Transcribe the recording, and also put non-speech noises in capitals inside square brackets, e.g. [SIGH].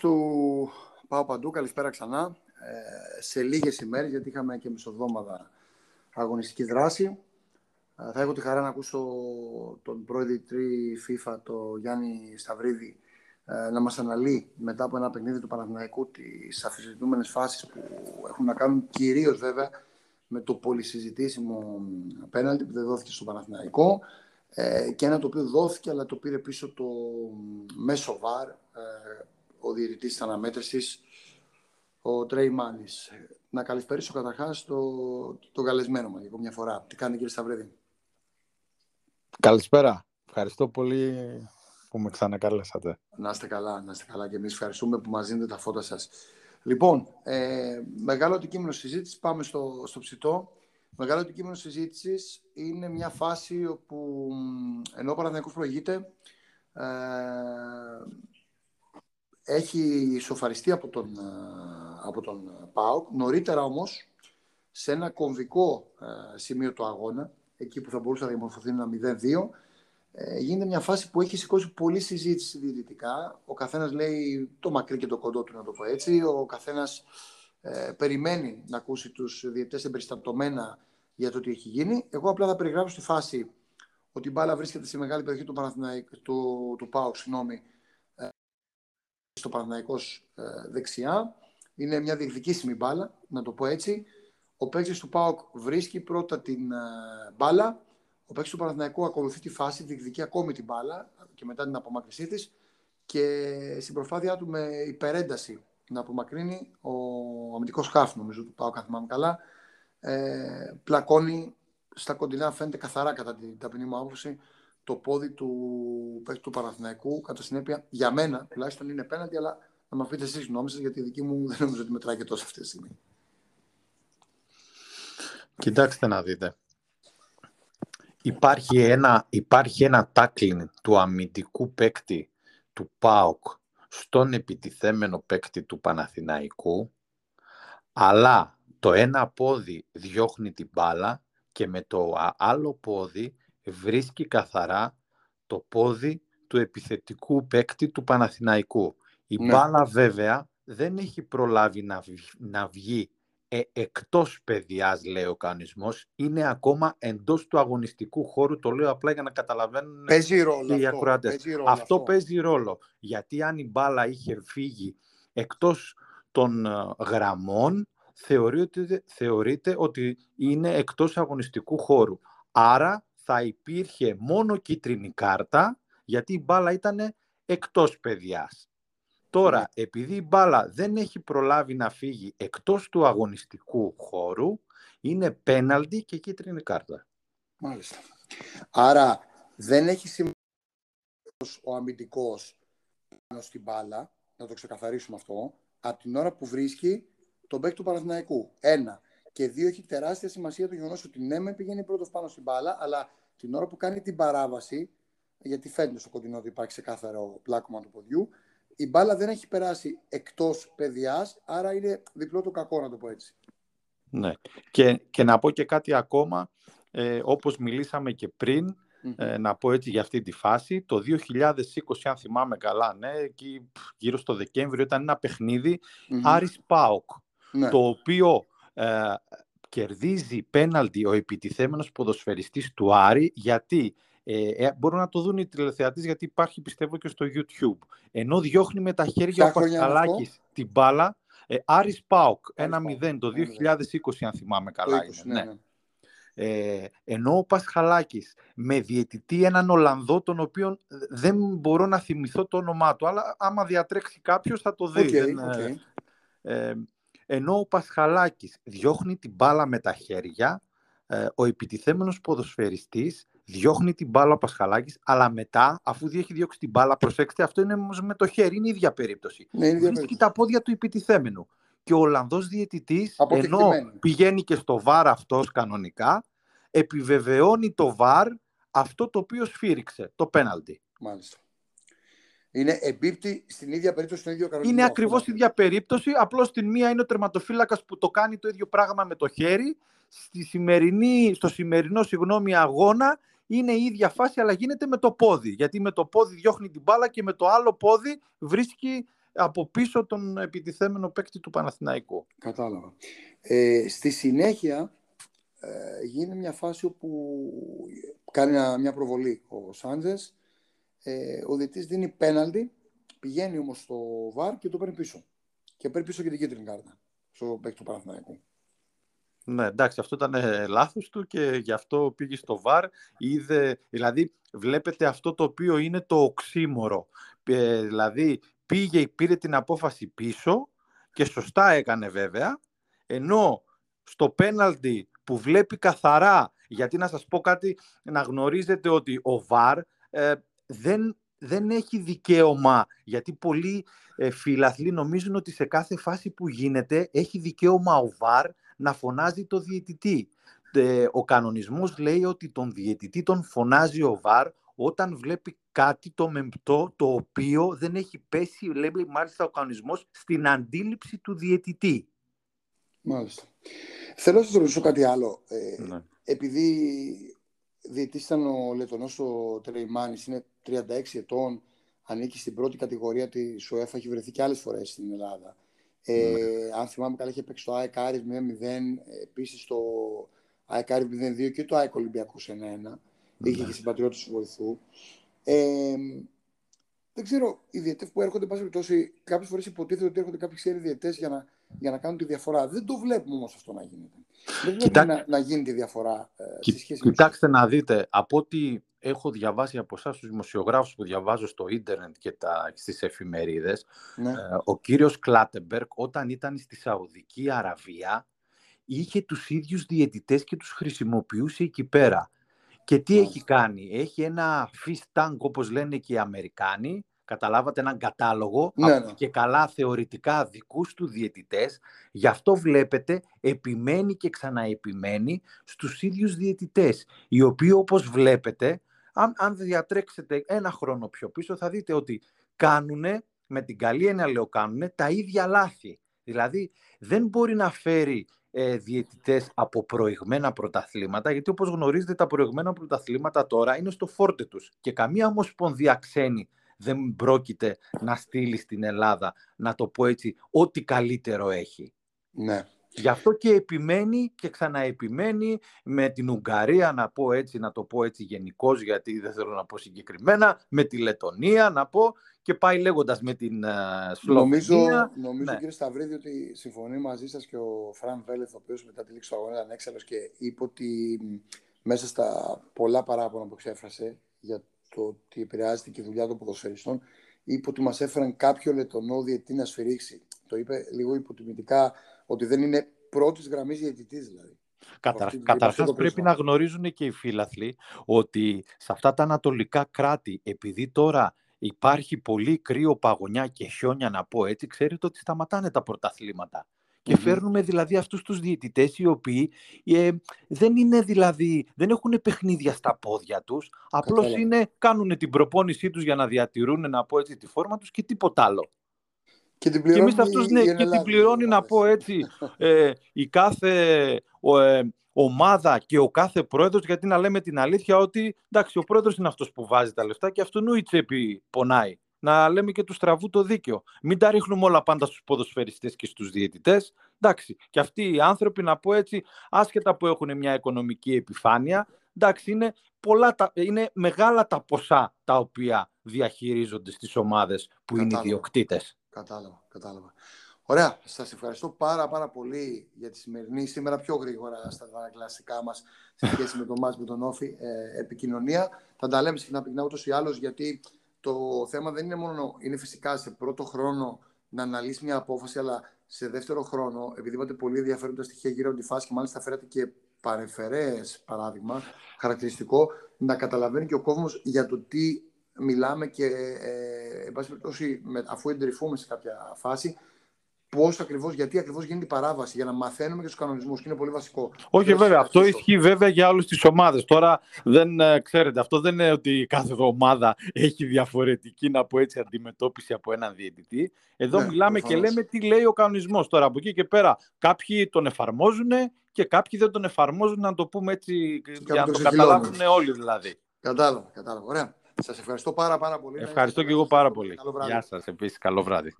του Πάω Παντού, καλησπέρα ξανά. Ε, σε λίγες ημέρες, γιατί είχαμε και μισοβδόμαδα αγωνιστική δράση. Ε, θα έχω τη χαρά να ακούσω τον πρόεδρη FIFA, το Γιάννη Σταυρίδη, ε, να μας αναλύει μετά από ένα παιχνίδι του Παναθηναϊκού τις αφισβητούμενες φάσεις που έχουν να κάνουν κυρίως βέβαια με το πολυσυζητήσιμο απέναντι που δεν δόθηκε στο Παναθηναϊκό ε, και ένα το οποίο δόθηκε αλλά το πήρε πίσω το μέσο βάρ ε, ο διαιτητής της αναμέτρησης, ο Τρέι Μάνης. Να καλησπέρισω καταρχάς το, το καλεσμένο μου για μια φορά. Τι κάνει κύριε Σταυρίδη; Καλησπέρα. Ευχαριστώ πολύ που με ξανακάλεσατε. Να είστε καλά, να είστε καλά και εμείς ευχαριστούμε που μας δίνετε τα φώτα σας. Λοιπόν, ε, μεγάλο αντικείμενο συζήτησης, πάμε στο, στο ψητό. Μεγάλο αντικείμενο συζήτησης είναι μια φάση όπου ενώ ο Παναθηναϊκός προηγείται, ε, έχει σοφαριστεί από τον, ε, από τον ΠΑΟΚ. Νωρίτερα όμως, σε ένα κομβικό ε, σημείο του αγώνα, εκεί που θα μπορούσε να διαμορφωθεί ένα 0-2, ε, γίνεται μια φάση που έχει σηκώσει πολλή συζήτηση διαιτητικά. Ο καθένας λέει το μακρύ και το κοντό του, να το πω έτσι. Ο καθένας ε, περιμένει να ακούσει τους διαιτητές εμπεριστατωμένα για το τι έχει γίνει. Εγώ απλά θα περιγράψω στη φάση ότι η μπάλα βρίσκεται σε μεγάλη περιοχή του, του, του ΠΑΟΚ, συγγνώμη, στο Παναθηναϊκός ε, δεξιά. Είναι μια διεκδικήσιμη μπάλα, να το πω έτσι. Ο παίκτης του ΠΑΟΚ βρίσκει πρώτα την ε, μπάλα. Ο παίκτης του Παναθηναϊκού ακολουθεί τη φάση, διεκδικεί ακόμη την μπάλα και μετά την απομάκρυνσή της. Και στην προσπάθειά του με υπερένταση να απομακρύνει ο αμυντικός χάφ, νομίζω του ΠΑΟΚ, αν θυμάμαι καλά, ε, πλακώνει στα κοντινά, φαίνεται καθαρά κατά την ταπεινή μου άποψη, το πόδι του παίκτη του Παναθηναϊκού. Κατά συνέπεια, για μένα τουλάχιστον είναι πέναντι, αλλά να μα πείτε εσείς γνώμη σας, γιατί η δική μου [LAUGHS] δεν νομίζω ότι μετράει και τόσο αυτή τη στιγμή. Κοιτάξτε να δείτε. Υπάρχει ένα, υπάρχει ένα τάκλιν του αμυντικού παίκτη του ΠΑΟΚ στον επιτιθέμενο παίκτη του Παναθηναϊκού, αλλά το ένα πόδι διώχνει την μπάλα και με το άλλο πόδι βρίσκει καθαρά το πόδι του επιθετικού παίκτη του Παναθηναϊκού. Η ναι. μπάλα βέβαια δεν έχει προλάβει να, να βγει ε, εκτός παιδιάς, λέει ο κανονισμός, είναι ακόμα εντός του αγωνιστικού χώρου, το λέω απλά για να καταλαβαίνουν παίζει ρόλο οι αυτό, Παίζει ρόλο αυτό, αυτό παίζει ρόλο, γιατί αν η μπάλα είχε φύγει εκτός των ε, γραμμών, θεωρείται, θεωρείται ότι είναι εκτός αγωνιστικού χώρου. Άρα θα υπήρχε μόνο κίτρινη κάρτα, γιατί η μπάλα ήταν εκτός παιδιάς. Τώρα, ναι. επειδή η μπάλα δεν έχει προλάβει να φύγει εκτός του αγωνιστικού χώρου, είναι πέναλτι και κίτρινη κάρτα. Μάλιστα. Άρα, δεν έχει σημασία ο αμυντικός πάνω στην μπάλα, να το ξεκαθαρίσουμε αυτό, από την ώρα που βρίσκει τον παίκ του Παναθηναϊκού. Ένα. Και δύο, έχει τεράστια σημασία το γεγονός ότι ναι, με πηγαίνει πρώτος πάνω στην μπάλα, αλλά την ώρα που κάνει την παράβαση, γιατί φαίνεται στο κοντινό ότι υπάρχει ξεκάθαρο πλάκωμα του ποδιού, η μπάλα δεν έχει περάσει εκτός παιδιάς, άρα είναι διπλό το κακό, να το πω έτσι. Ναι. Και, και να πω και κάτι ακόμα, ε, όπως μιλήσαμε και πριν, ε, να πω έτσι για αυτή τη φάση. Το 2020, αν θυμάμαι καλά, ναι, εκεί γύρω στο Δεκέμβριο ήταν ένα παιχνίδι mm-hmm. Άρης Πάοκ, ναι. το οποίο ε, κερδίζει πέναλτι ο επιτιθέμενος ποδοσφαιριστής του Άρη γιατί ε, ε, μπορούν να το δουν οι τηλεθεατές γιατί υπάρχει πιστεύω και στο YouTube. Ενώ διώχνει με τα χέρια ο Πασχαλάκης την μπάλα ε, Άρης Πάοκ 1-0 το 2020 αν θυμάμαι καλά. είναι, ναι. ναι. ναι. Ε, ενώ ο Πασχαλάκης με διαιτητή έναν Ολλανδό τον οποίο δεν μπορώ να θυμηθώ το όνομά του αλλά άμα διατρέξει κάποιος θα το δει. Okay, okay. Ε, ενώ ο Πασχαλάκης διώχνει την μπάλα με τα χέρια, ε, ο επιτιθέμενος ποδοσφαιριστής διώχνει την μπάλα ο Πασχαλάκης, αλλά μετά, αφού έχει διώξει την μπάλα, προσέξτε, αυτό είναι όμως με το χέρι, είναι η ίδια περίπτωση. Ναι, ίδια Βρίσκει τα πόδια του επιτιθέμενου. Και ο Ολλανδός διαιτητής, ενώ πηγαίνει και στο βάρ αυτός κανονικά, επιβεβαιώνει το βάρ αυτό το οποίο σφύριξε, το πέναλτι. Μάλιστα. Είναι εμπίπτει στην ίδια περίπτωση, στον ίδιο κανονισμό. Είναι ακριβώς η ίδια περίπτωση. Απλώς στην μία είναι ο τερματοφύλακας που το κάνει το ίδιο πράγμα με το χέρι. Στη σημερινή, στο σημερινό συγγνώμη, αγώνα είναι η ίδια φάση, αλλά γίνεται με το πόδι. Γιατί με το πόδι διώχνει την μπάλα και με το άλλο πόδι βρίσκει από πίσω τον επιτιθέμενο παίκτη του Παναθηναϊκού. Κατάλαβα. Ε, στη συνέχεια ε, γίνει μια φάση όπου κάνει μια προβολή ο Σάντζες. Ε, ο διετής δίνει πέναλτι, πηγαίνει όμως στο βαρ και το παίρνει πίσω. Και παίρνει πίσω και την κίτρινη κάρτα στο παίκτη του Παναθηναϊκού. Ναι, εντάξει, αυτό ήταν ε, λάθος του και γι' αυτό πήγε στο ΒΑΡ. Είδε, δηλαδή, βλέπετε αυτό το οποίο είναι το οξύμορο. Ε, δηλαδή, πήγε, πήρε την απόφαση πίσω και σωστά έκανε βέβαια, ενώ στο πέναλτι που βλέπει καθαρά, γιατί να σας πω κάτι, να γνωρίζετε ότι ο ΒΑΡ ε, δεν, δεν έχει δικαίωμα, γιατί πολλοί ε, φιλαθλοί νομίζουν ότι σε κάθε φάση που γίνεται έχει δικαίωμα ο ΒΑΡ να φωνάζει το διαιτητή. Ο κανονισμός λέει ότι τον διαιτητή τον φωνάζει ο ΒΑΡ όταν βλέπει κάτι το μεμπτό το οποίο δεν έχει πέσει, λέει μάλιστα ο κανονισμός, στην αντίληψη του διαιτητή. Μάλιστα. Θέλω να σας ρωτήσω κάτι άλλο. Ε, ναι. Επειδή διαιτής ήταν ο Λετωνός ο Τρεϊμάνης, είναι 36 ετών, ανήκει στην πρώτη κατηγορία της ΣΟΕΦ, έχει βρεθεί και άλλες φορές στην Ελλάδα. Ε, ναι. Αν θυμάμαι καλά, είχε παίξει το ΑΕΚ Άρης 0-0, επίσης το ΑΕΚ Άρης 0-2 και το ΑΕΚ Ολυμπιακός 1-1. Ναι. Είχε και συμπατριώτες του βοηθού. Ε, δεν ξέρω, οι διαιτέ που έρχονται, πάση περιπτώσει, κάποιες φορές υποτίθεται ότι έρχονται κάποιοι ξένοι διαιτέ για να, για να κάνουν τη διαφορά. Δεν το βλέπουμε όμως αυτό να γίνεται. Δεν βλέπουμε να, να γίνει τη διαφορά ε, Κι, σχέση Κοιτάξτε να δείτε, από ό,τι έχω διαβάσει από εσάς τους δημοσιογράφους που διαβάζω στο ίντερνετ και τα, στις εφημερίδες, ναι. ε, ο κύριος Κλάτεμπερκ όταν ήταν στη Σαουδική Αραβία είχε τους ίδιους διαιτητές και τους χρησιμοποιούσε εκεί πέρα. Και τι έχει κάνει, έχει ένα fish tank όπως λένε και οι Αμερικάνοι, καταλάβατε έναν κατάλογο ναι, ναι. και καλά θεωρητικά δικούς του διαιτητές. Γι' αυτό βλέπετε επιμένει και ξαναεπιμένει στους ίδιους διαιτητές, οι οποίοι όπως βλέπετε αν, αν διατρέξετε ένα χρόνο πιο πίσω θα δείτε ότι κάνουν, με την καλή έννοια λέω κάνουν, τα ίδια λάθη. Δηλαδή δεν μπορεί να φέρει ε, διαιτητές από προηγμένα πρωταθλήματα, γιατί όπως γνωρίζετε τα προηγμένα πρωταθλήματα τώρα είναι στο φόρτε τους και καμία ομοσπονδία ξένη δεν πρόκειται να στείλει στην Ελλάδα, να το πω έτσι, ό,τι καλύτερο έχει. Ναι. Γι' αυτό και επιμένει και ξαναεπιμένει με την Ουγγαρία, να πω έτσι, να το πω έτσι γενικώς, γιατί δεν θέλω να πω συγκεκριμένα, με τη Λετωνία, να πω, και πάει λέγοντας με την uh, Νομίζω, νομίζω ναι. κύριε Σταυρίδη, ότι συμφωνεί μαζί σας και ο Φραν Βέλεθ, ο οποίος μετά τη λήξη του αγώνα ήταν έξαλλος και είπε ότι μέσα στα πολλά παράπονα που εξέφρασε για το ότι επηρεάζεται και η δουλειά των ποδοσφαιριστών, είπε ότι μας έφεραν κάποιο λετωνό διετή να σφυρίξει. Το είπε λίγο υποτιμητικά ότι δεν είναι πρώτης γραμμής διαιτητής δηλαδή. Κατα... Καταρχάς πρέπει να γνωρίζουν και οι φίλαθλοι ότι σε αυτά τα ανατολικά κράτη, επειδή τώρα υπάρχει πολύ κρύο παγωνιά και χιόνια να πω έτσι, ξέρετε ότι σταματάνε τα πρωταθλήματα. Και φέρνουμε δηλαδή αυτούς τους διαιτητές οι οποίοι ε, δεν είναι δηλαδή, δεν έχουν παιχνίδια στα πόδια τους, απλώς είναι, κάνουν την προπόνησή τους για να διατηρούν, να πω έτσι, τη φόρμα τους και τίποτα άλλο. Και την πληρώνει, και αυτούς, ναι, και την πληρώνει να πω έτσι, ε, η κάθε ε, ομάδα και ο κάθε πρόεδρος, γιατί να λέμε την αλήθεια ότι εντάξει, ο πρόεδρος είναι αυτός που βάζει τα λεφτά και αυτού η τσέπη πονάει. Να λέμε και τους στραβού το δίκαιο. Μην τα ρίχνουμε όλα πάντα στους ποδοσφαιριστές και στους διαιτητές. Εντάξει, και αυτοί οι άνθρωποι, να πω έτσι, άσχετα που έχουν μια οικονομική επιφάνεια, εντάξει, είναι, πολλά είναι μεγάλα τα ποσά τα οποία διαχειρίζονται στις ομάδες που Κατάλαβα. είναι ιδιοκτήτες. Κατάλαβα, κατάλαβα. Ωραία, σας ευχαριστώ πάρα πάρα πολύ για τη σημερινή, σήμερα πιο γρήγορα στα κλασικά μας σε σχέση με το μάτς με τον Όφη ε, επικοινωνία. Θα τα λέμε συχνά πυκνά ούτως ή άλλως, γιατί το θέμα δεν είναι μόνο, είναι φυσικά σε πρώτο χρόνο να αναλύσει μια απόφαση, αλλά σε δεύτερο χρόνο, επειδή είπατε πολύ ενδιαφέροντα στοιχεία γύρω από τη φάση και μάλιστα φέρατε και παρεμφερέ παράδειγμα, χαρακτηριστικό, να καταλαβαίνει και ο κόσμος για το τι μιλάμε και ε, εν πάση περιπτώσει, αφού εντρυφούμε σε κάποια φάση, πώς ακριβώς, γιατί ακριβώς γίνεται η παράβαση, για να μαθαίνουμε και τους κανονισμούς. Και είναι πολύ βασικό. Όχι, βέβαια. Αυτό ισχύει βέβαια για όλες τις ομάδες. Τώρα δεν ε, ξέρετε, αυτό δεν είναι ότι κάθε ομάδα έχει διαφορετική να πω έτσι αντιμετώπιση από έναν διαιτητή. Εδώ ναι, μιλάμε και λέμε τι λέει ο κανονισμός. Τώρα από εκεί και πέρα, κάποιοι τον εφαρμόζουν και κάποιοι δεν τον εφαρμόζουν, να το πούμε έτσι, για να το καταλάβουν όλοι δηλαδή. Κατάλαβα, κατάλαβα. Ωραία. Σας ευχαριστώ πάρα, πάρα πολύ. Ευχαριστώ και εγώ πάρα πολύ. Γεια σας, επίσης. Καλό βράδυ.